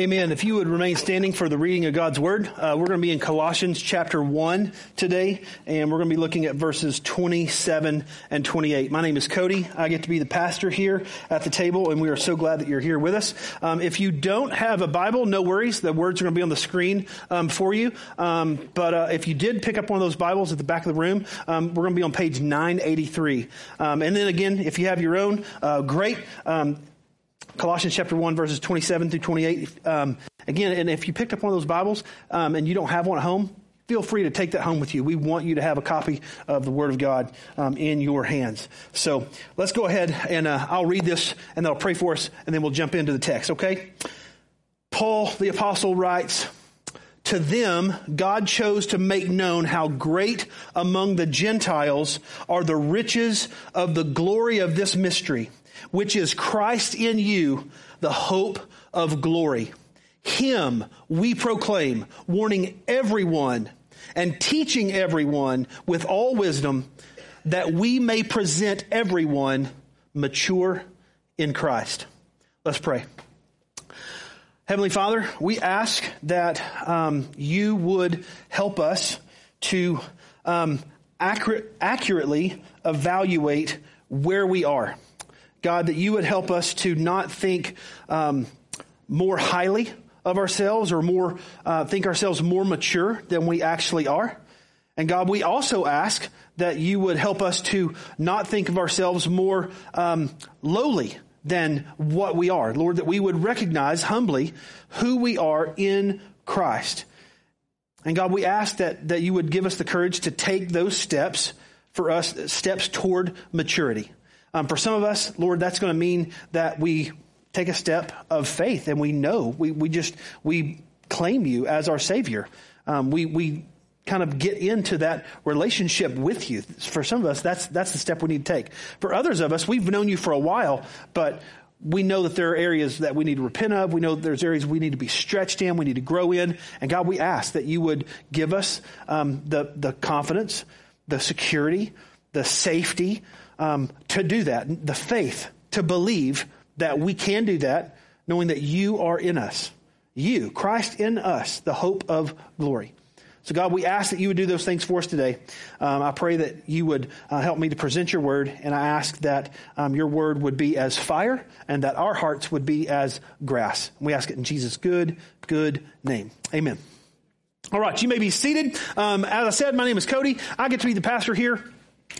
Amen. If you would remain standing for the reading of God's Word, uh, we're going to be in Colossians chapter 1 today, and we're going to be looking at verses 27 and 28. My name is Cody. I get to be the pastor here at the table, and we are so glad that you're here with us. Um, if you don't have a Bible, no worries. The words are going to be on the screen um, for you. Um, but uh, if you did pick up one of those Bibles at the back of the room, um, we're going to be on page 983. Um, and then again, if you have your own, uh, great. Colossians chapter 1 verses 27 through 28. Um, again, and if you picked up one of those Bibles um, and you don't have one at home, feel free to take that home with you. We want you to have a copy of the Word of God um, in your hands. So let's go ahead and uh, I'll read this and then I'll pray for us and then we'll jump into the text, okay? Paul the Apostle writes, to them, God chose to make known how great among the Gentiles are the riches of the glory of this mystery which is Christ in you, the hope of glory. Him we proclaim, warning everyone and teaching everyone with all wisdom that we may present everyone mature in Christ. Let's pray. Heavenly Father, we ask that um, you would help us to um, accurate, accurately evaluate where we are. God, that you would help us to not think um, more highly of ourselves or more uh, think ourselves more mature than we actually are. And God, we also ask that you would help us to not think of ourselves more um, lowly than what we are. Lord, that we would recognize humbly who we are in Christ. And God, we ask that, that you would give us the courage to take those steps for us, steps toward maturity. Um, for some of us, Lord, that's going to mean that we take a step of faith and we know we, we just we claim you as our Savior. Um, we we kind of get into that relationship with you. For some of us, that's that's the step we need to take. For others of us, we've known you for a while, but we know that there are areas that we need to repent of. We know there's areas we need to be stretched in. We need to grow in. And God, we ask that you would give us um, the the confidence, the security, the safety, um, to do that, the faith to believe that we can do that, knowing that you are in us. You, Christ in us, the hope of glory. So, God, we ask that you would do those things for us today. Um, I pray that you would uh, help me to present your word, and I ask that um, your word would be as fire and that our hearts would be as grass. We ask it in Jesus' good, good name. Amen. All right, you may be seated. Um, as I said, my name is Cody. I get to be the pastor here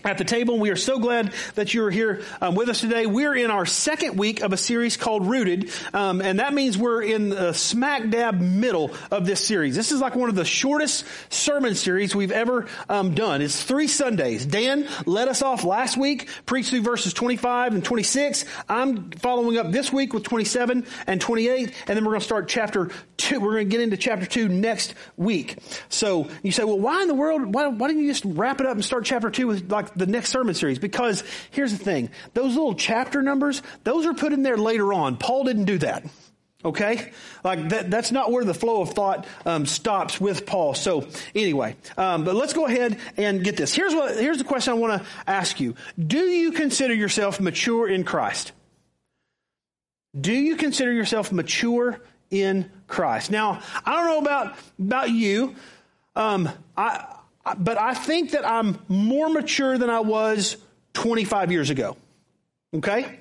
at the table. We are so glad that you're here um, with us today. We're in our second week of a series called Rooted, um, and that means we're in the smack dab middle of this series. This is like one of the shortest sermon series we've ever um, done. It's three Sundays. Dan led us off last week, preached through verses 25 and 26. I'm following up this week with 27 and 28, and then we're going to start chapter two. We're going to get into chapter two next week. So you say, well, why in the world? Why, why didn't you just wrap it up and start chapter two with like the next sermon series because here's the thing. Those little chapter numbers, those are put in there later on. Paul didn't do that. Okay? Like that, that's not where the flow of thought um, stops with Paul. So anyway, um, but let's go ahead and get this. Here's what, here's the question I want to ask you. Do you consider yourself mature in Christ? Do you consider yourself mature in Christ? Now, I don't know about, about you. Um, I, but I think that I'm more mature than I was 25 years ago. Okay?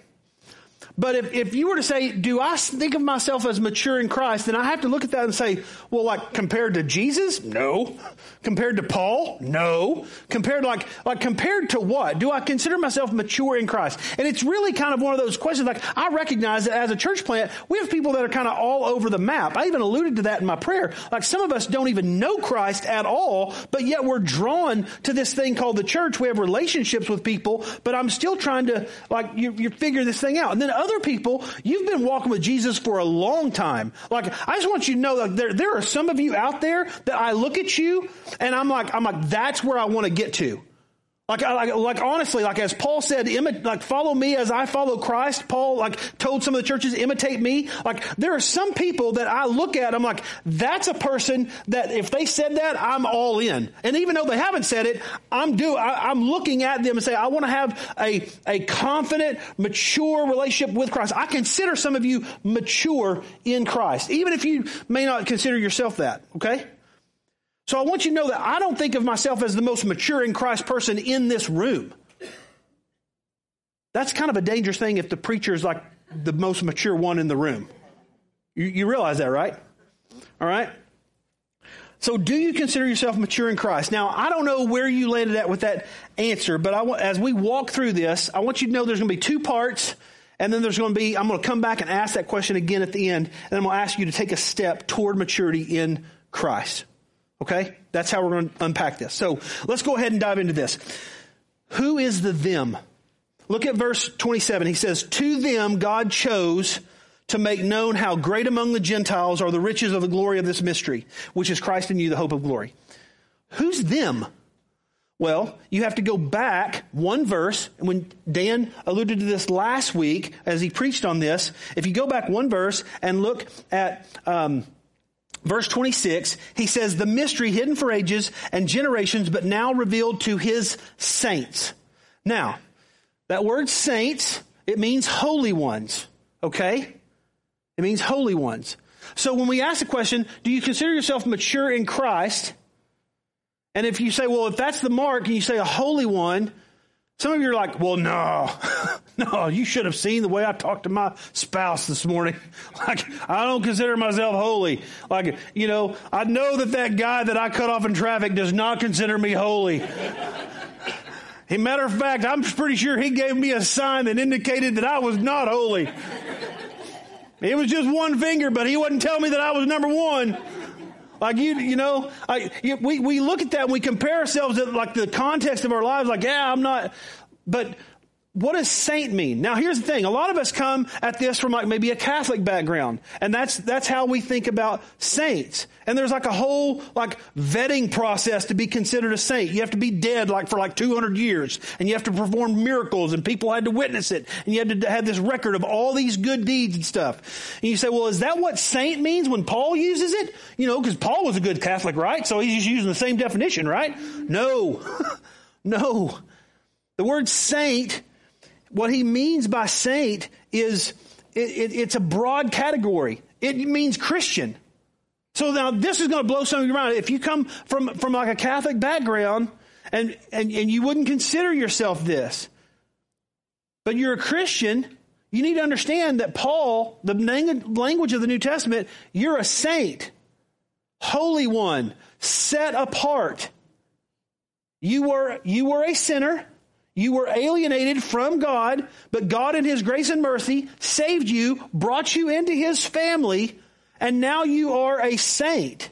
But if, if you were to say, do I think of myself as mature in Christ, then I have to look at that and say, well, like compared to Jesus? No. Compared to Paul? No. Compared like, like compared to what? Do I consider myself mature in Christ? And it's really kind of one of those questions. Like I recognize that as a church plant, we have people that are kind of all over the map. I even alluded to that in my prayer. Like some of us don't even know Christ at all, but yet we're drawn to this thing called the church. We have relationships with people, but I'm still trying to like you, you figure this thing out. And then other people, you've been walking with Jesus for a long time. Like, I just want you to know that there, there are some of you out there that I look at you and I'm like, I'm like, that's where I want to get to. Like, like, like honestly, like as Paul said, imi- like follow me as I follow Christ. Paul like told some of the churches, imitate me. Like there are some people that I look at, I'm like, that's a person that if they said that, I'm all in. And even though they haven't said it, I'm do, I, I'm looking at them and say, I want to have a, a confident, mature relationship with Christ. I consider some of you mature in Christ, even if you may not consider yourself that. Okay. So I want you to know that I don't think of myself as the most mature in Christ person in this room. That's kind of a dangerous thing if the preacher is like the most mature one in the room. You, you realize that, right? All right? So, do you consider yourself mature in Christ? Now, I don't know where you landed at with that answer, but I, as we walk through this, I want you to know there's going to be two parts, and then there's going to be, I'm going to come back and ask that question again at the end, and I'm going to ask you to take a step toward maturity in Christ. Okay? That's how we're going to unpack this. So let's go ahead and dive into this. Who is the them? Look at verse 27. He says, To them God chose to make known how great among the Gentiles are the riches of the glory of this mystery, which is Christ in you, the hope of glory. Who's them? Well, you have to go back one verse. And when Dan alluded to this last week as he preached on this, if you go back one verse and look at um, verse 26, he says, the mystery hidden for ages and generations, but now revealed to his saints. Now, that word saints, it means holy ones. Okay? It means holy ones. So when we ask the question, do you consider yourself mature in Christ? And if you say, well, if that's the mark and you say a holy one, some of you are like, well, no, no, you should have seen the way I talked to my spouse this morning. Like, I don't consider myself holy. Like, you know, I know that that guy that I cut off in traffic does not consider me holy. As matter of fact, I'm pretty sure he gave me a sign that indicated that I was not holy. It was just one finger, but he wouldn't tell me that I was number one. Like you, you know, I, we, we look at that and we compare ourselves to like the context of our lives, like, yeah, I'm not, but what does saint mean? Now here's the thing. A lot of us come at this from like maybe a Catholic background. And that's, that's how we think about saints. And there's like a whole like vetting process to be considered a saint. You have to be dead like for like 200 years and you have to perform miracles and people had to witness it and you had to have this record of all these good deeds and stuff. And you say, well, is that what saint means when Paul uses it? You know, because Paul was a good Catholic, right? So he's just using the same definition, right? No. no. The word saint what he means by saint is it, it, it's a broad category. It means Christian. So now this is going to blow some of your mind. If you come from, from like a Catholic background and, and, and you wouldn't consider yourself this, but you're a Christian, you need to understand that Paul, the language of the New Testament, you're a saint, holy one, set apart. You were, you were a sinner. You were alienated from God, but God in His grace and mercy saved you, brought you into His family, and now you are a saint.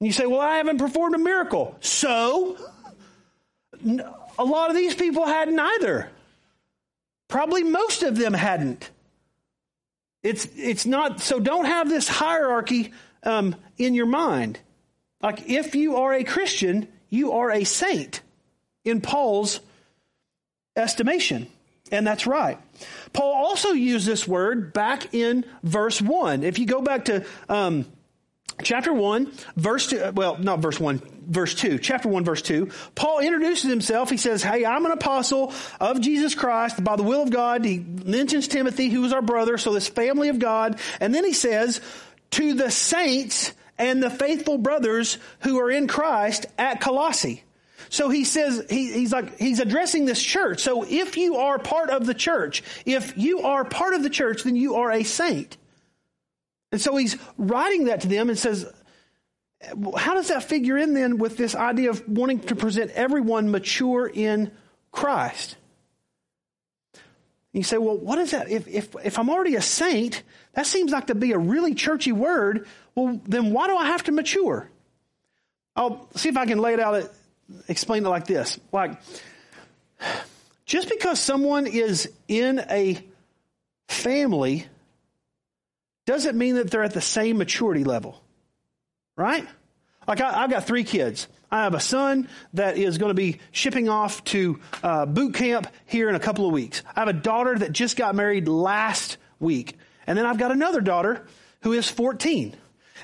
And you say, well, I haven't performed a miracle. So, a lot of these people hadn't either. Probably most of them hadn't. It's, it's not, so don't have this hierarchy um, in your mind. Like, if you are a Christian, you are a saint in Paul's estimation. And that's right. Paul also used this word back in verse 1. If you go back to um, chapter 1, verse 2, well, not verse 1, verse 2, chapter 1, verse 2, Paul introduces himself. He says, Hey, I'm an apostle of Jesus Christ by the will of God. He mentions Timothy, who is our brother, so this family of God. And then he says, To the saints and the faithful brothers who are in Christ at Colossae. So he says, he, he's like, he's addressing this church. So if you are part of the church, if you are part of the church, then you are a saint. And so he's writing that to them and says, how does that figure in then with this idea of wanting to present everyone mature in Christ? And you say, well, what is that? If, if, if I'm already a saint, that seems like to be a really churchy word. Well, then why do I have to mature? I'll see if I can lay it out explain it like this. Like, just because someone is in a family doesn't mean that they're at the same maturity level. Right? Like I, have got three kids. I have a son that is going to be shipping off to uh, boot camp here in a couple of weeks. I have a daughter that just got married last week. And then I've got another daughter who is 14.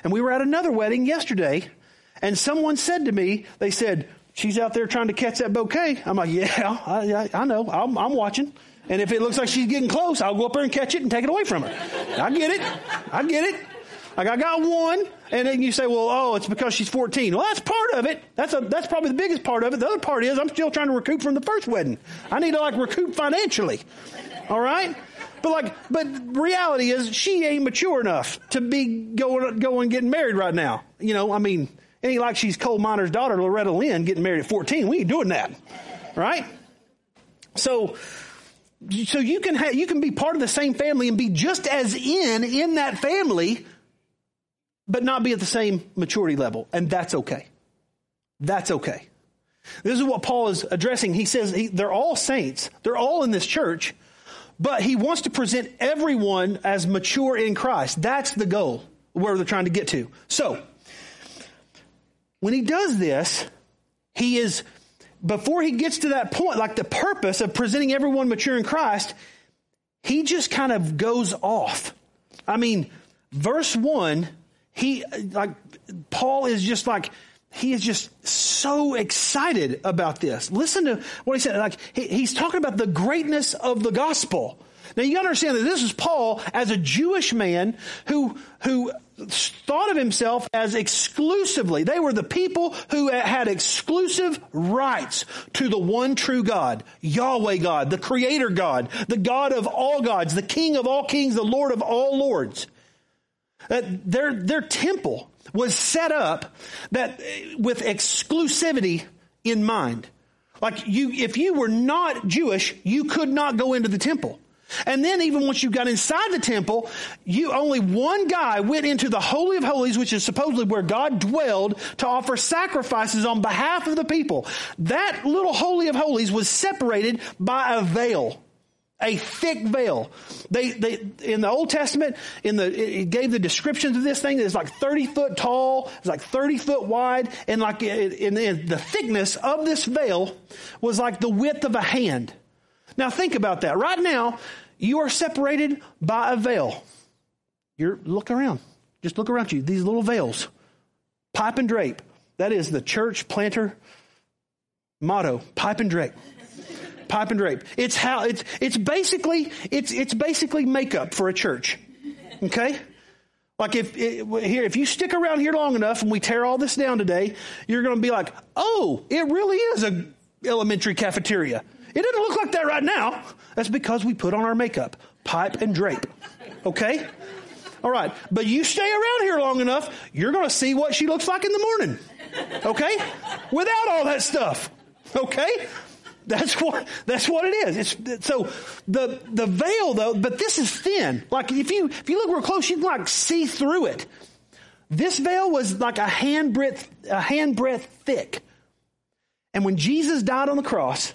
And we were at another wedding yesterday and someone said to me, they said, she's out there trying to catch that bouquet. I'm like, yeah, I, I know. I'm, I'm watching. And if it looks like she's getting close, I'll go up there and catch it and take it away from her. I get it. I get it. Like I got one, and then you say, well, oh, it's because she's 14. Well, that's part of it. That's a, that's probably the biggest part of it. The other part is I'm still trying to recoup from the first wedding. I need to like recoup financially. All right? But like, but reality is she ain't mature enough to be going, going getting married right now. You know, I mean, it ain't like she's coal miner's daughter, Loretta Lynn, getting married at 14. We ain't doing that. Right? So, so you can have, you can be part of the same family and be just as in, in that family but not be at the same maturity level. And that's okay. That's okay. This is what Paul is addressing. He says he, they're all saints. They're all in this church, but he wants to present everyone as mature in Christ. That's the goal where they're trying to get to. So, when he does this, he is, before he gets to that point, like the purpose of presenting everyone mature in Christ, he just kind of goes off. I mean, verse 1 he, like, Paul is just like, he is just so excited about this. Listen to what he said. Like, he, he's talking about the greatness of the gospel. Now you understand that this is Paul as a Jewish man who, who thought of himself as exclusively, they were the people who had exclusive rights to the one true God, Yahweh God, the creator God, the God of all gods, the King of all kings, the Lord of all lords. That their, their temple was set up that uh, with exclusivity in mind. Like you, if you were not Jewish, you could not go into the temple. And then even once you got inside the temple, you only one guy went into the Holy of Holies, which is supposedly where God dwelled to offer sacrifices on behalf of the people. That little Holy of Holies was separated by a veil a thick veil. They, they, in the Old Testament, in the, it gave the descriptions of this thing. It's like 30 foot tall, it's like 30 foot wide, and like, in the thickness of this veil was like the width of a hand. Now think about that. Right now, you are separated by a veil. You're, look around. Just look around you. These little veils. Pipe and drape. That is the church planter motto. Pipe and drape pipe and drape. It's how, it's, it's basically, it's, it's basically makeup for a church. Okay? Like if, here, if you stick around here long enough and we tear all this down today, you're going to be like, oh, it really is a elementary cafeteria. It doesn't look like that right now. That's because we put on our makeup, pipe and drape. Okay? All right. But you stay around here long enough, you're going to see what she looks like in the morning. Okay? Without all that stuff. Okay? That's what, that's what it is. It's, so the, the veil though, but this is thin. Like if you, if you look real close, you can like see through it. This veil was like a hand breadth, a hand breadth thick. And when Jesus died on the cross,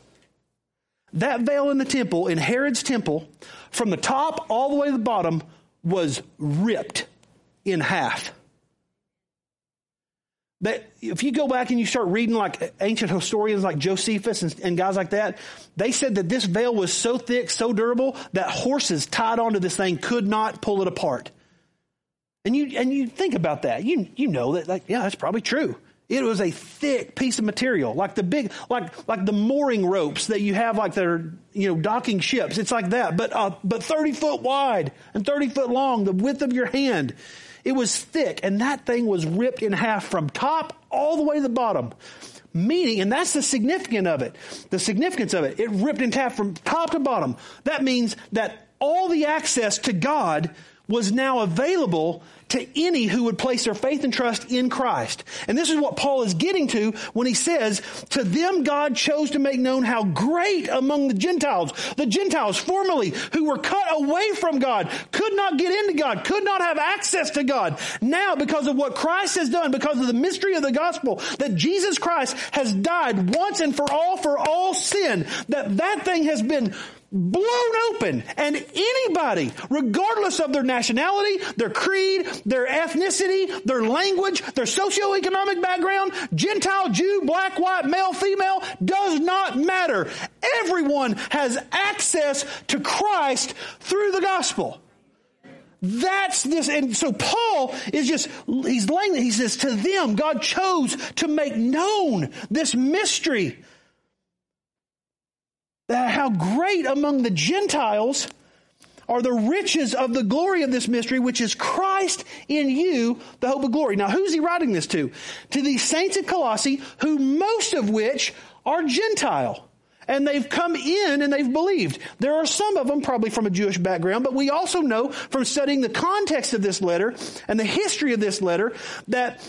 that veil in the temple, in Herod's temple, from the top all the way to the bottom, was ripped in half that if you go back and you start reading like ancient historians like Josephus and, and, guys like that, they said that this veil was so thick, so durable that horses tied onto this thing could not pull it apart. And you and you think about that, you you know that like yeah, that's probably true. It was a thick piece of material, like the big, like like the mooring ropes that you have, like they're you know docking ships. It's like that, but uh, but thirty foot wide and thirty foot long, the width of your hand. It was thick, and that thing was ripped in half from top all the way to the bottom. Meaning, and that's the significance of it. The significance of it. It ripped in half from top to bottom. That means that all the access to God was now available to any who would place their faith and trust in Christ. And this is what Paul is getting to when he says, to them God chose to make known how great among the Gentiles, the Gentiles formerly who were cut away from God, could not get into God, could not have access to God. Now because of what Christ has done, because of the mystery of the gospel, that Jesus Christ has died once and for all for all sin, that that thing has been blown open and anybody, regardless of their nationality, their creed, their ethnicity, their language, their socioeconomic background, Gentile, Jew, black, white, male, female, does not matter. Everyone has access to Christ through the gospel. That's this. And so Paul is just, he's laying, he says, to them, God chose to make known this mystery how great among the Gentiles are the riches of the glory of this mystery, which is Christ in you, the hope of glory. Now, who's he writing this to? To these saints at Colossae, who most of which are Gentile. And they've come in and they've believed. There are some of them probably from a Jewish background, but we also know from studying the context of this letter and the history of this letter that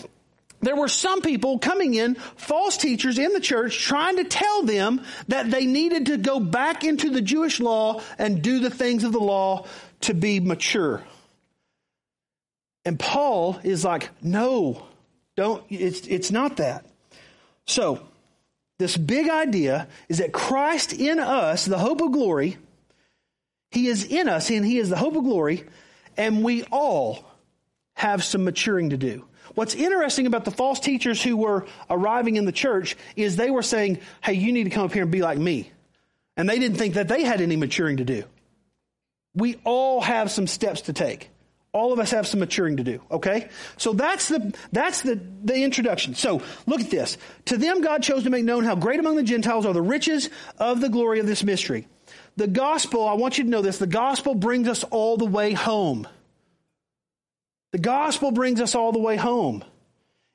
there were some people coming in, false teachers in the church, trying to tell them that they needed to go back into the Jewish law and do the things of the law to be mature. And Paul is like, no, don't, it's, it's not that. So, this big idea is that Christ in us, the hope of glory, He is in us and He is the hope of glory, and we all have some maturing to do. What's interesting about the false teachers who were arriving in the church is they were saying, hey, you need to come up here and be like me. And they didn't think that they had any maturing to do. We all have some steps to take. All of us have some maturing to do, okay? So that's the, that's the, the introduction. So look at this. To them God chose to make known how great among the Gentiles are the riches of the glory of this mystery. The gospel, I want you to know this, the gospel brings us all the way home. The gospel brings us all the way home.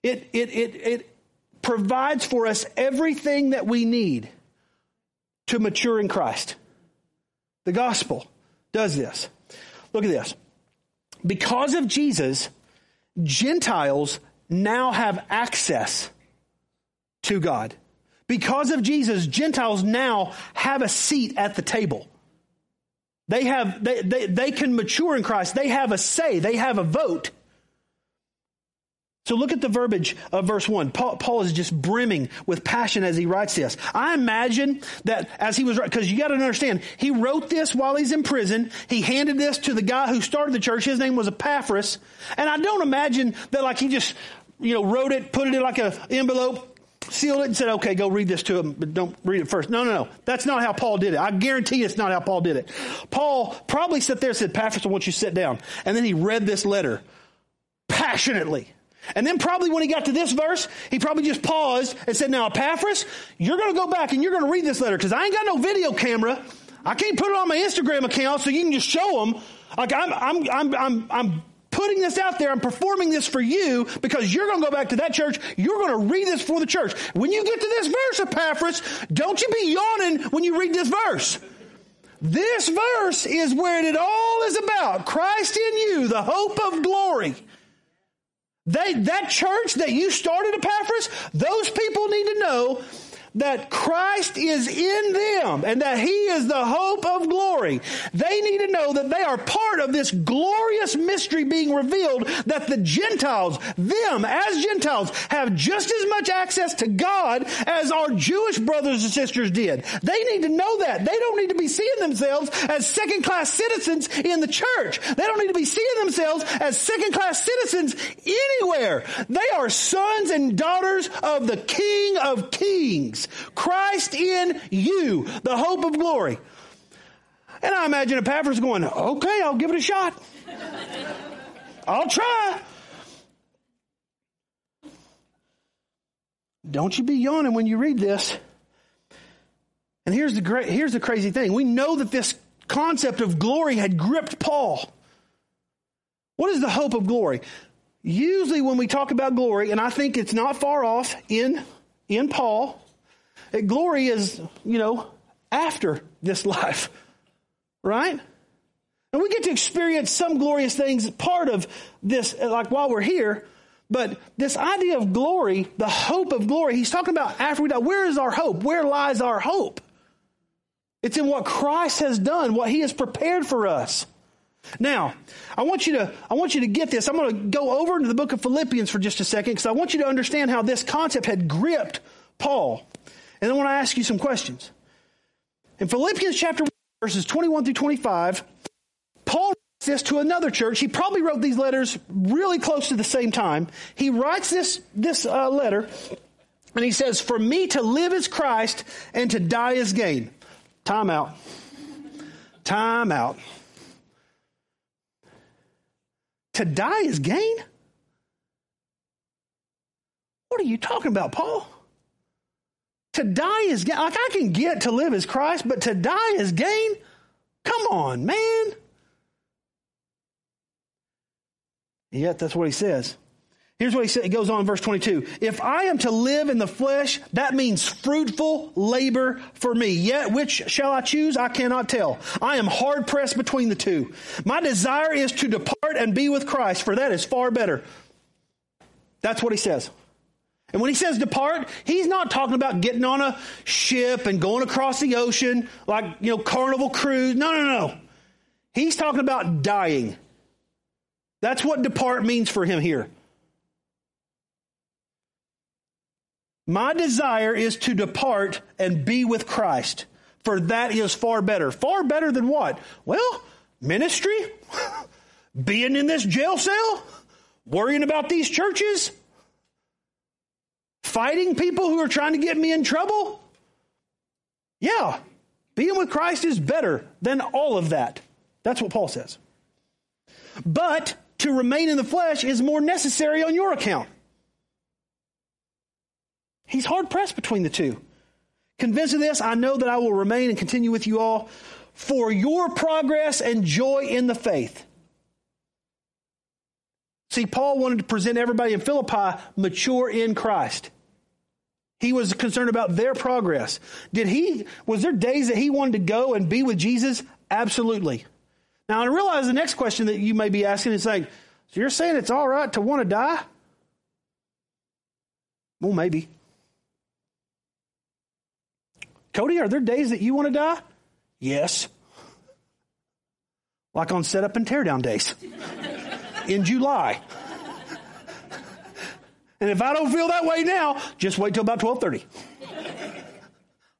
It, it, it, it provides for us everything that we need to mature in Christ. The gospel does this. Look at this. Because of Jesus, Gentiles now have access to God. Because of Jesus, Gentiles now have a seat at the table. They have, they, they, they can mature in Christ. They have a say. They have a vote. So look at the verbiage of verse 1. Paul, Paul, is just brimming with passion as he writes this. I imagine that as he was, because you got to understand, he wrote this while he's in prison. He handed this to the guy who started the church. His name was Epaphras. And I don't imagine that like he just, you know, wrote it, put it in like an envelope, sealed it and said, okay, go read this to him, but don't read it first. No, no, no. That's not how Paul did it. I guarantee it's not how Paul did it. Paul probably sat there and said, Epaphras, I want you to sit down. And then he read this letter passionately. And then probably when he got to this verse, he probably just paused and said, now Epaphras, you're going to go back and you're going to read this letter because I ain't got no video camera. I can't put it on my Instagram account so you can just show them. Like I'm, I'm, I'm, I'm, I'm putting this out there. I'm performing this for you because you're going to go back to that church. You're going to read this for the church. When you get to this verse, Epaphras, don't you be yawning when you read this verse. This verse is where it all is about. Christ in you, the hope of glory. They, that church that you started, Epaphras, those people need to know that Christ is in them and that He is the hope of glory. They need to know that they are part of this glorious mystery being revealed that the Gentiles, them as Gentiles, have just as much access to God as our Jewish brothers and sisters did. They need to know that. They don't need to be seeing themselves as second class citizens in the church. They don't need to be seeing themselves as second class citizens anywhere. They are sons and daughters of the King of Kings. Christ in you, the hope of glory. And I imagine Epaphras going, okay, I'll give it a shot. I'll try. Don't you be yawning when you read this. And here's the great, here's the crazy thing. We know that this concept of glory had gripped Paul. What is the hope of glory? Usually when we talk about glory, and I think it's not far off in, in Paul, Glory is, you know, after this life, right? And we get to experience some glorious things part of this, like while we're here. But this idea of glory, the hope of glory, he's talking about after we die. Where is our hope? Where lies our hope? It's in what Christ has done, what he has prepared for us. Now, I want you to, I want you to get this. I'm going to go over into the book of Philippians for just a second because I want you to understand how this concept had gripped Paul. And then when I want to ask you some questions. In Philippians chapter verses 21 through 25, Paul writes this to another church. He probably wrote these letters really close to the same time. He writes this, this uh, letter, and he says, For me to live is Christ, and to die is gain. Time out. Time out. To die is gain? What are you talking about, Paul? To die is gain. Like I can get to live as Christ, but to die is gain? Come on, man. Yet that's what he says. Here's what he says. It goes on in verse 22. If I am to live in the flesh, that means fruitful labor for me. Yet which shall I choose? I cannot tell. I am hard pressed between the two. My desire is to depart and be with Christ, for that is far better. That's what he says. And when he says depart, he's not talking about getting on a ship and going across the ocean like, you know, carnival cruise. No, no, no. He's talking about dying. That's what depart means for him here. My desire is to depart and be with Christ, for that is far better. Far better than what? Well, ministry, being in this jail cell, worrying about these churches, fighting people who are trying to get me in trouble? Yeah, being with Christ is better than all of that. That's what Paul says. But to remain in the flesh is more necessary on your account. He's hard pressed between the two. Convinced of this, I know that I will remain and continue with you all for your progress and joy in the faith See, Paul wanted to present everybody in Philippi mature in Christ. He was concerned about their progress. Did he, was there days that he wanted to go and be with Jesus? Absolutely. Now, I realize the next question that you may be asking is like, so you're saying it's all right to want to die? Well, maybe. Cody, are there days that you want to die? Yes. Like on setup and teardown days in July. And if I don't feel that way now, just wait till about 1230.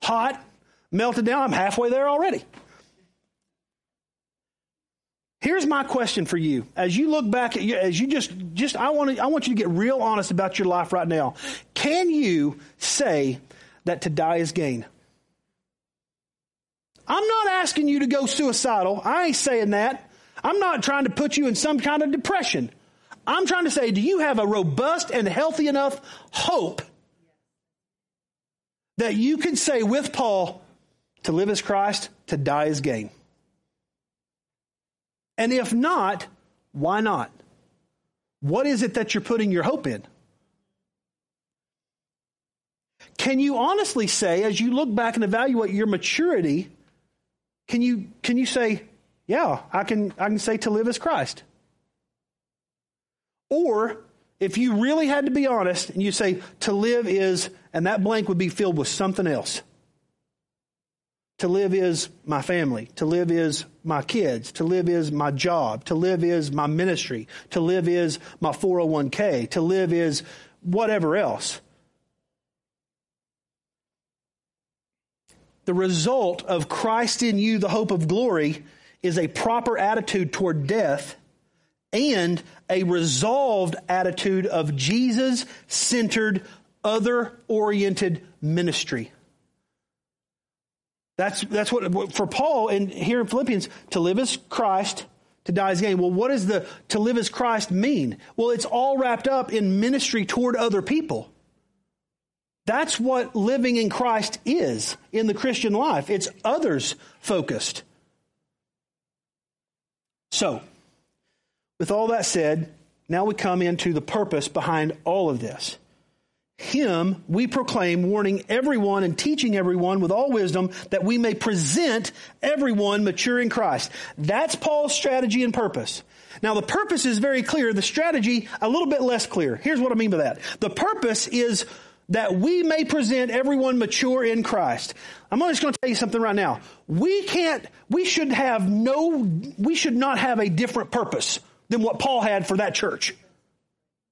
Hot, melted down, I'm halfway there already. Here's my question for you. As you look back at you, as you just, just, I want to, I want you to get real honest about your life right now. Can you say that to die is gain? I'm not asking you to go suicidal. I ain't saying that. I'm not trying to put you in some kind of depression. I'm trying to say, do you have a robust and healthy enough hope that you can say with Paul, to live as Christ, to die as gain? And if not, why not? What is it that you're putting your hope in? Can you honestly say, as you look back and evaluate your maturity, can you, can you say, yeah, I can, I can say to live as Christ. Or if you really had to be honest and you say to live is, and that blank would be filled with something else. To live is my family. To live is my kids. To live is my job. To live is my ministry. To live is my 401k. To live is whatever else. The result of Christ in you, the hope of glory, is a proper attitude toward death and a resolved attitude of Jesus centered, other oriented ministry. That's, that's what, for Paul, and here in Philippians, to live as Christ, to die as gain. Well, what does the to live as Christ mean? Well, it's all wrapped up in ministry toward other people. That's what living in Christ is in the Christian life. It's others focused. So, with all that said, now we come into the purpose behind all of this. Him we proclaim, warning everyone and teaching everyone with all wisdom that we may present everyone mature in Christ. That's Paul's strategy and purpose. Now the purpose is very clear, the strategy a little bit less clear. Here's what I mean by that. The purpose is that we may present everyone mature in Christ. I'm just going to tell you something right now. We can't, we should have no, we should not have a different purpose than what Paul had for that church.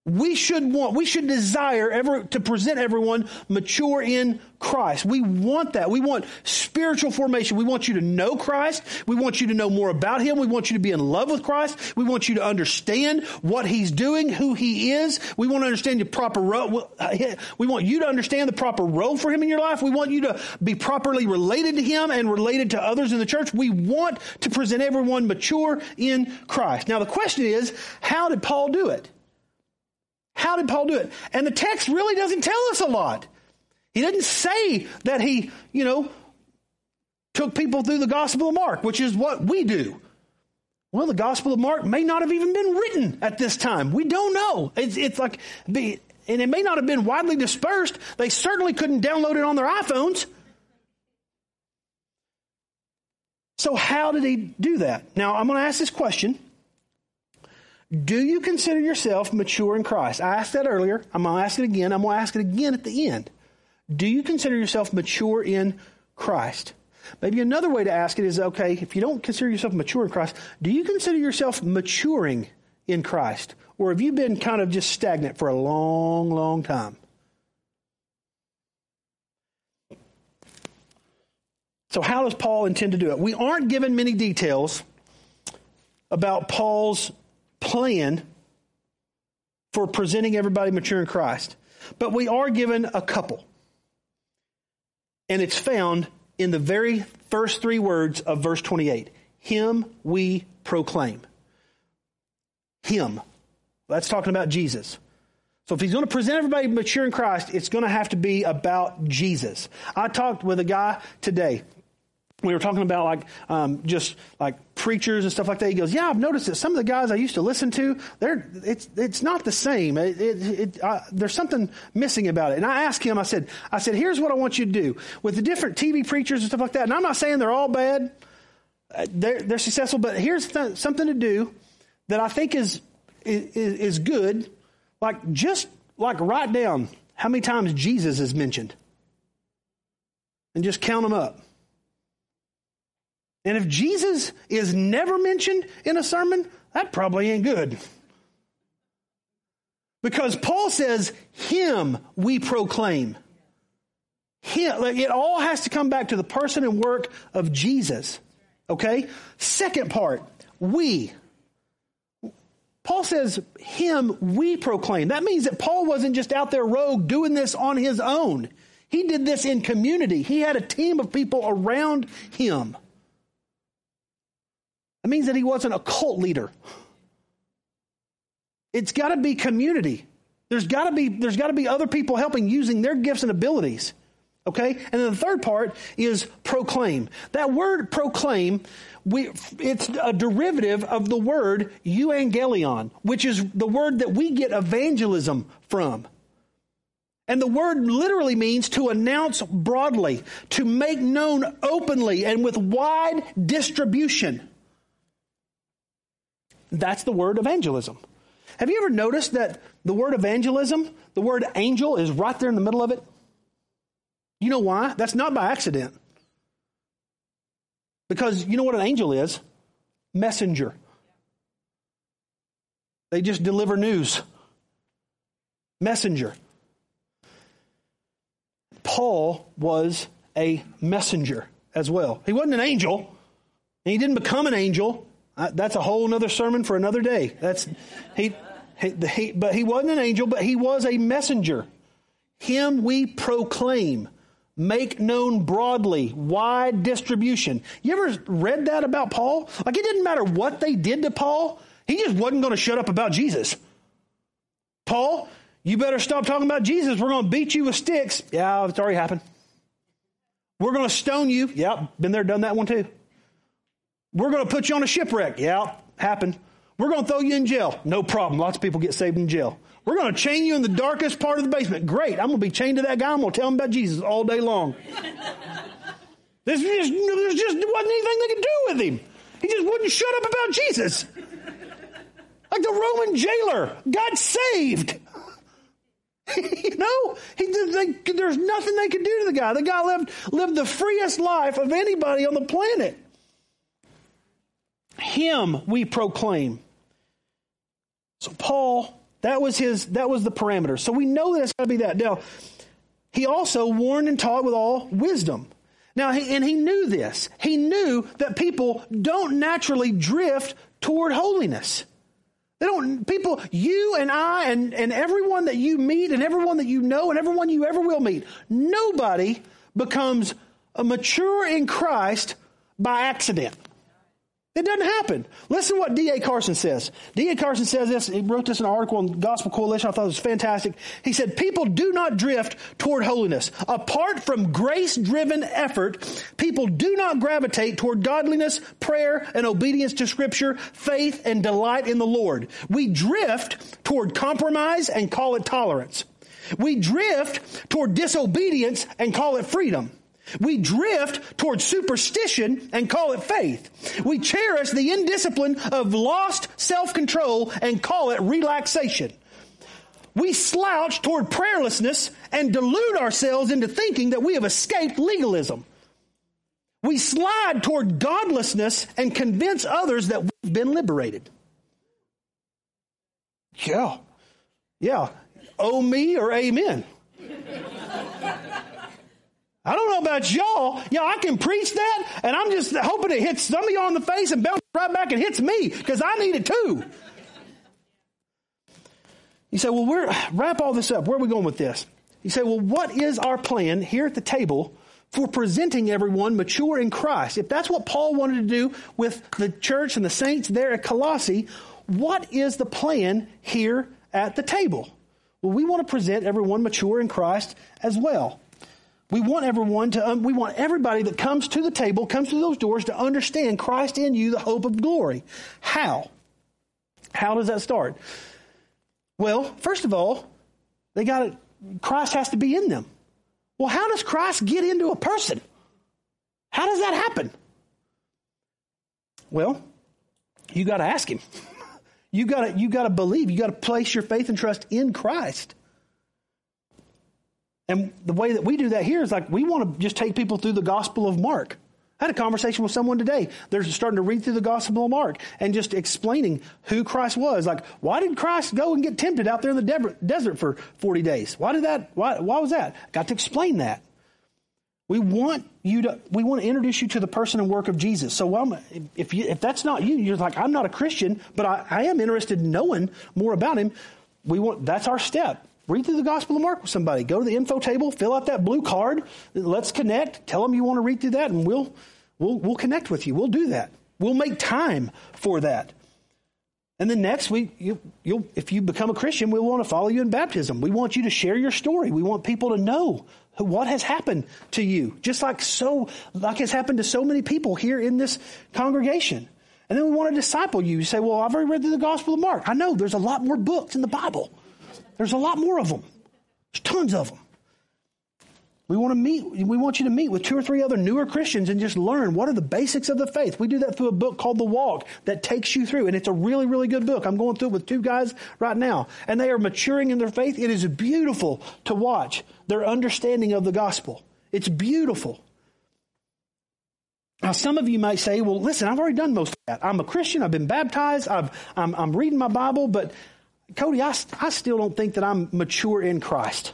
We should want, we should desire ever to present everyone mature in Christ. We want that. We want spiritual formation. We want you to know Christ. We want you to know more about Him. We want you to be in love with Christ. We want you to understand what He's doing, who He is. We want to understand the proper role. Uh, we want you to understand the proper role for Him in your life. We want you to be properly related to Him and related to others in the church. We want to present everyone mature in Christ. Now the question is, how did Paul do it? How did Paul do it? And the text really doesn't tell us a lot. He didn't say that he, you know, took people through the Gospel of Mark, which is what we do. Well, the Gospel of Mark may not have even been written at this time. We don't know. It's, it's like, and it may not have been widely dispersed. They certainly couldn't download it on their iPhones. So, how did he do that? Now, I'm going to ask this question do you consider yourself mature in Christ? I asked that earlier. I'm going to ask it again. I'm going to ask it again at the end. Do you consider yourself mature in Christ? Maybe another way to ask it is okay, if you don't consider yourself mature in Christ, do you consider yourself maturing in Christ? Or have you been kind of just stagnant for a long, long time? So, how does Paul intend to do it? We aren't given many details about Paul's plan for presenting everybody mature in Christ. But we are given a couple. And it's found in the very first three words of verse 28. Him we proclaim. Him. That's talking about Jesus. So if he's going to present everybody mature in Christ, it's going to have to be about Jesus. I talked with a guy today we were talking about like um, just like preachers and stuff like that. He goes, "Yeah, I've noticed that some of the guys I used to listen to, they're it's it's not the same. It, it, it, uh, there's something missing about it." And I asked him, I said, "I said, here's what I want you to do with the different TV preachers and stuff like that. And I'm not saying they're all bad; uh, they're they're successful, but here's th- something to do that I think is, is is good. Like just like write down how many times Jesus is mentioned, and just count them up." And if Jesus is never mentioned in a sermon, that probably ain't good. Because Paul says, Him we proclaim. Him. It all has to come back to the person and work of Jesus. Okay? Second part, we. Paul says, Him we proclaim. That means that Paul wasn't just out there rogue doing this on his own. He did this in community. He had a team of people around him. It means that he wasn't a cult leader. It's got to be community. There's got to be there's got to be other people helping using their gifts and abilities. Okay? And then the third part is proclaim. That word proclaim, we, it's a derivative of the word euangelion, which is the word that we get evangelism from. And the word literally means to announce broadly, to make known openly and with wide distribution. That's the word evangelism. Have you ever noticed that the word evangelism, the word angel, is right there in the middle of it? You know why? That's not by accident. Because you know what an angel is? Messenger. They just deliver news. Messenger. Paul was a messenger as well. He wasn't an angel, and he didn't become an angel that's a whole other sermon for another day. That's he, he, he, but he wasn't an angel, but he was a messenger. Him we proclaim, make known broadly, wide distribution. You ever read that about Paul? Like it didn't matter what they did to Paul, he just wasn't going to shut up about Jesus. Paul, you better stop talking about Jesus. We're going to beat you with sticks. Yeah, it's already happened. We're going to stone you. Yep, been there, done that one too. We're going to put you on a shipwreck. Yeah, happened. We're going to throw you in jail. No problem. Lots of people get saved in jail. We're going to chain you in the darkest part of the basement. Great. I'm going to be chained to that guy. I'm going to tell him about Jesus all day long. There's just, there just wasn't anything they could do with him. He just wouldn't shut up about Jesus. Like the Roman jailer got saved. you know, he, they, there's nothing they could do to the guy. The guy lived, lived the freest life of anybody on the planet. Him we proclaim. So Paul That was his, that was the parameter. So we know that it's got to be that. Now, he also warned and taught with all wisdom. Now, he, and he knew this. He knew that people don't naturally drift toward holiness. They don't, people, you and I and, and everyone that you meet and everyone that you know and everyone you ever will meet, nobody becomes a mature in Christ by accident. It doesn't happen. Listen to what D.A. Carson says. D.A. Carson says this. He wrote this in an article on Gospel Coalition. I thought it was fantastic. He said, People do not drift toward holiness. Apart from grace driven effort, people do not gravitate toward godliness, prayer, and obedience to Scripture, faith, and delight in the Lord. We drift toward compromise and call it tolerance. We drift toward disobedience and call it freedom. We drift toward superstition and call it faith. We cherish the indiscipline of lost self-control and call it relaxation. We slouch toward prayerlessness and delude ourselves into thinking that we have escaped legalism. We slide toward godlessness and convince others that we've been liberated. Yeah. Yeah. Oh me or amen. I don't know about y'all. Y'all, I can preach that, and I'm just hoping it hits some of y'all in the face and bounces right back and hits me because I need it too. You say, well, we're, wrap all this up. Where are we going with this? You say, well, what is our plan here at the table for presenting everyone mature in Christ? If that's what Paul wanted to do with the church and the saints there at Colossae, what is the plan here at the table? Well, we want to present everyone mature in Christ as well. We want everyone to, um, we want everybody that comes to the table, comes through those doors to understand Christ in you, the hope of glory. How? How does that start? Well, first of all, they got it, Christ has to be in them. Well, how does Christ get into a person? How does that happen? Well, you got to ask him. you got to you got to believe. You got to place your faith and trust in Christ. And the way that we do that here is like we want to just take people through the Gospel of Mark. I had a conversation with someone today. They're starting to read through the Gospel of Mark and just explaining who Christ was. Like, why did Christ go and get tempted out there in the desert for 40 days? Why did that, why, why was that? Got to explain that. We want you to, we want to introduce you to the person and work of Jesus. So well, if you, if that's not you, you're like, I'm not a Christian, but I, I am interested in knowing more about him. We want, that's our step. Read through the Gospel of Mark with somebody. Go to the info table, fill out that blue card. Let's connect. Tell them you want to read through that, and we'll we'll we'll connect with you. We'll do that. We'll make time for that. And then next, we you, you'll if you become a Christian, we want to follow you in baptism. We want you to share your story. We want people to know what has happened to you, just like so like has happened to so many people here in this congregation. And then we want to disciple you. You say, "Well, I've already read through the Gospel of Mark. I know there's a lot more books in the Bible." There's a lot more of them. There's tons of them. We want to meet, we want you to meet with two or three other newer Christians and just learn what are the basics of the faith. We do that through a book called The Walk that takes you through, and it's a really, really good book. I'm going through it with two guys right now, and they are maturing in their faith. It is beautiful to watch their understanding of the gospel. It's beautiful. Now, some of you might say, well, listen, I've already done most of that. I'm a Christian. I've been baptized. i am reading my Bible, but Cody, I, I still don't think that I'm mature in Christ.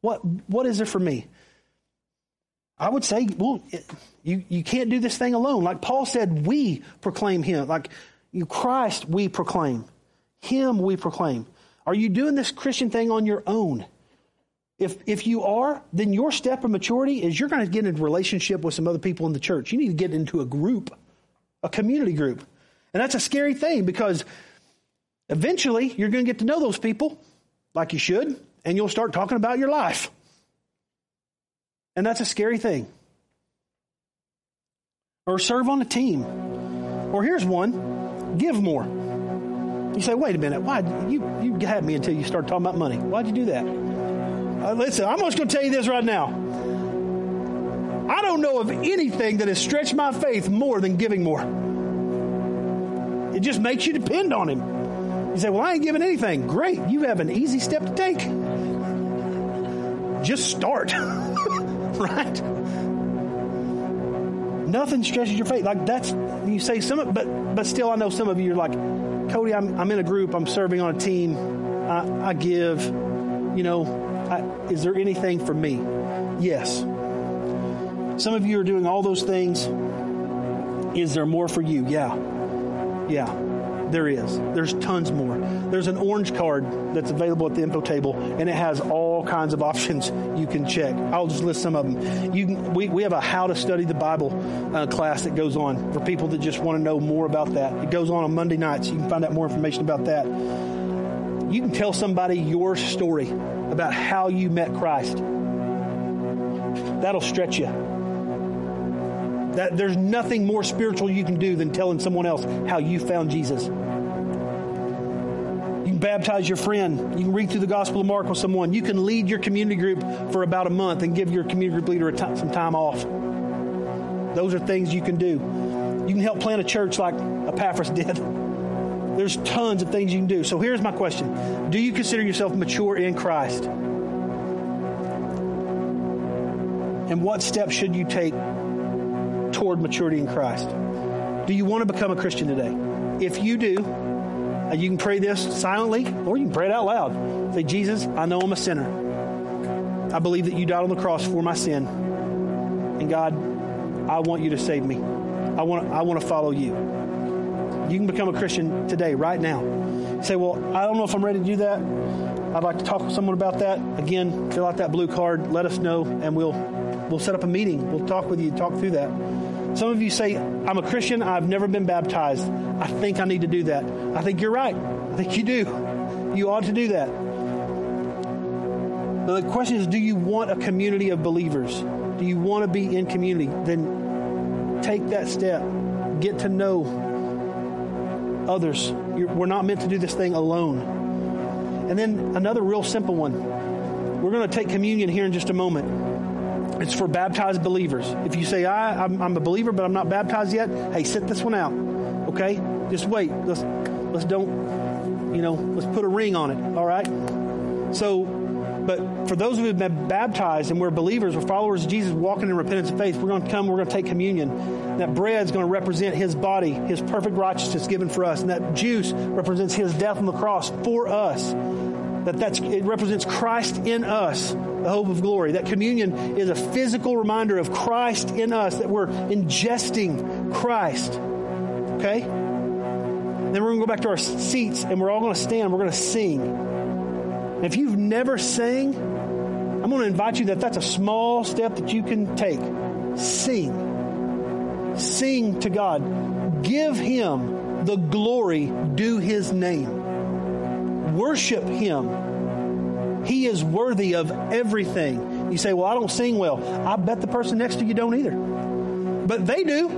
What, what is it for me? I would say, well, you, you can't do this thing alone. Like Paul said, we proclaim him. Like you, Christ, we proclaim. Him, we proclaim. Are you doing this Christian thing on your own? If, if you are, then your step of maturity is you're going to get into relationship with some other people in the church. You need to get into a group, a community group. And that's a scary thing because Eventually, you're going to get to know those people like you should, and you'll start talking about your life. And that's a scary thing. Or serve on a team. Or here's one give more. You say, wait a minute, why you you had me until you started talking about money? Why'd you do that? Uh, listen, I'm just going to tell you this right now. I don't know of anything that has stretched my faith more than giving more. It just makes you depend on Him. You say, Well, I ain't giving anything. Great. You have an easy step to take. Just start. right? Nothing stretches your faith. Like that's, you say some, but, but still, I know some of you are like, Cody, I'm, I'm in a group, I'm serving on a team. I, I give. You know, I, is there anything for me? Yes. Some of you are doing all those things. Is there more for you? Yeah. Yeah. There is. There's tons more. There's an orange card that's available at the info table, and it has all kinds of options you can check. I'll just list some of them. You can, we, we have a how to study the Bible uh, class that goes on for people that just want to know more about that. It goes on on Monday nights. You can find out more information about that. You can tell somebody your story about how you met Christ. That'll stretch you. That there's nothing more spiritual you can do than telling someone else how you found Jesus. You can baptize your friend. You can read through the Gospel of Mark with someone. You can lead your community group for about a month and give your community group leader some time off. Those are things you can do. You can help plant a church like Epaphras did. There's tons of things you can do. So here's my question Do you consider yourself mature in Christ? And what steps should you take toward maturity in Christ. Do you want to become a Christian today? If you do, you can pray this silently or you can pray it out loud. Say, Jesus, I know I'm a sinner. I believe that you died on the cross for my sin. And God, I want you to save me. I want, I want to follow you. You can become a Christian today, right now. Say, well, I don't know if I'm ready to do that. I'd like to talk with someone about that. Again, fill out that blue card. Let us know, and we'll we'll set up a meeting. We'll talk with you, talk through that. Some of you say, I'm a Christian, I've never been baptized. I think I need to do that. I think you're right. I think you do. You ought to do that. But the question is, do you want a community of believers? Do you want to be in community? Then take that step. Get to know others. You're, we're not meant to do this thing alone. And then another real simple one. We're going to take communion here in just a moment. It's for baptized believers. If you say, I, I'm, I'm, a believer, but I'm not baptized yet, hey, sit this one out. Okay? Just wait. Let's, let's don't, you know, let's put a ring on it. All right? So, but for those of you who've been baptized and we're believers, we're followers of Jesus walking in repentance and faith, we're going to come, we're going to take communion. That bread is going to represent his body, his perfect righteousness given for us. And that juice represents his death on the cross for us that that's, it represents Christ in us, the hope of glory. That communion is a physical reminder of Christ in us, that we're ingesting Christ. Okay? Then we're going to go back to our seats and we're all going to stand. We're going to sing. And if you've never sang, I'm going to invite you that that's a small step that you can take. Sing. Sing to God. Give Him the glory due His name. Worship Him. He is worthy of everything. You say, Well, I don't sing well. I bet the person next to you don't either. But they do.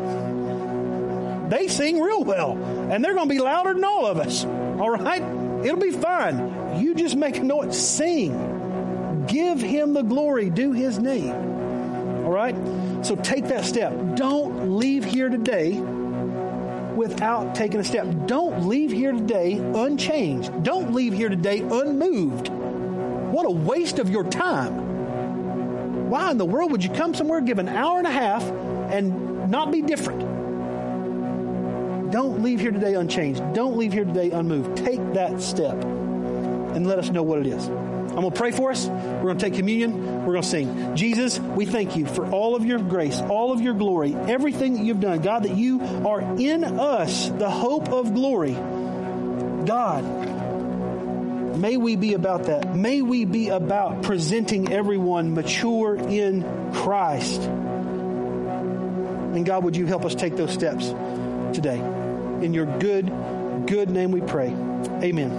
They sing real well. And they're going to be louder than all of us. All right? It'll be fine. You just make a noise. Sing. Give Him the glory. due His name. All right? So take that step. Don't leave here today without taking a step. Don't leave here today unchanged. Don't leave here today unmoved. What a waste of your time. Why in the world would you come somewhere, give an hour and a half, and not be different? Don't leave here today unchanged. Don't leave here today unmoved. Take that step and let us know what it is. I'm going to pray for us. We're going to take communion. We're going to sing. Jesus, we thank you for all of your grace, all of your glory, everything that you've done. God, that you are in us, the hope of glory. God, may we be about that. May we be about presenting everyone mature in Christ. And God, would you help us take those steps today? In your good, good name we pray. Amen.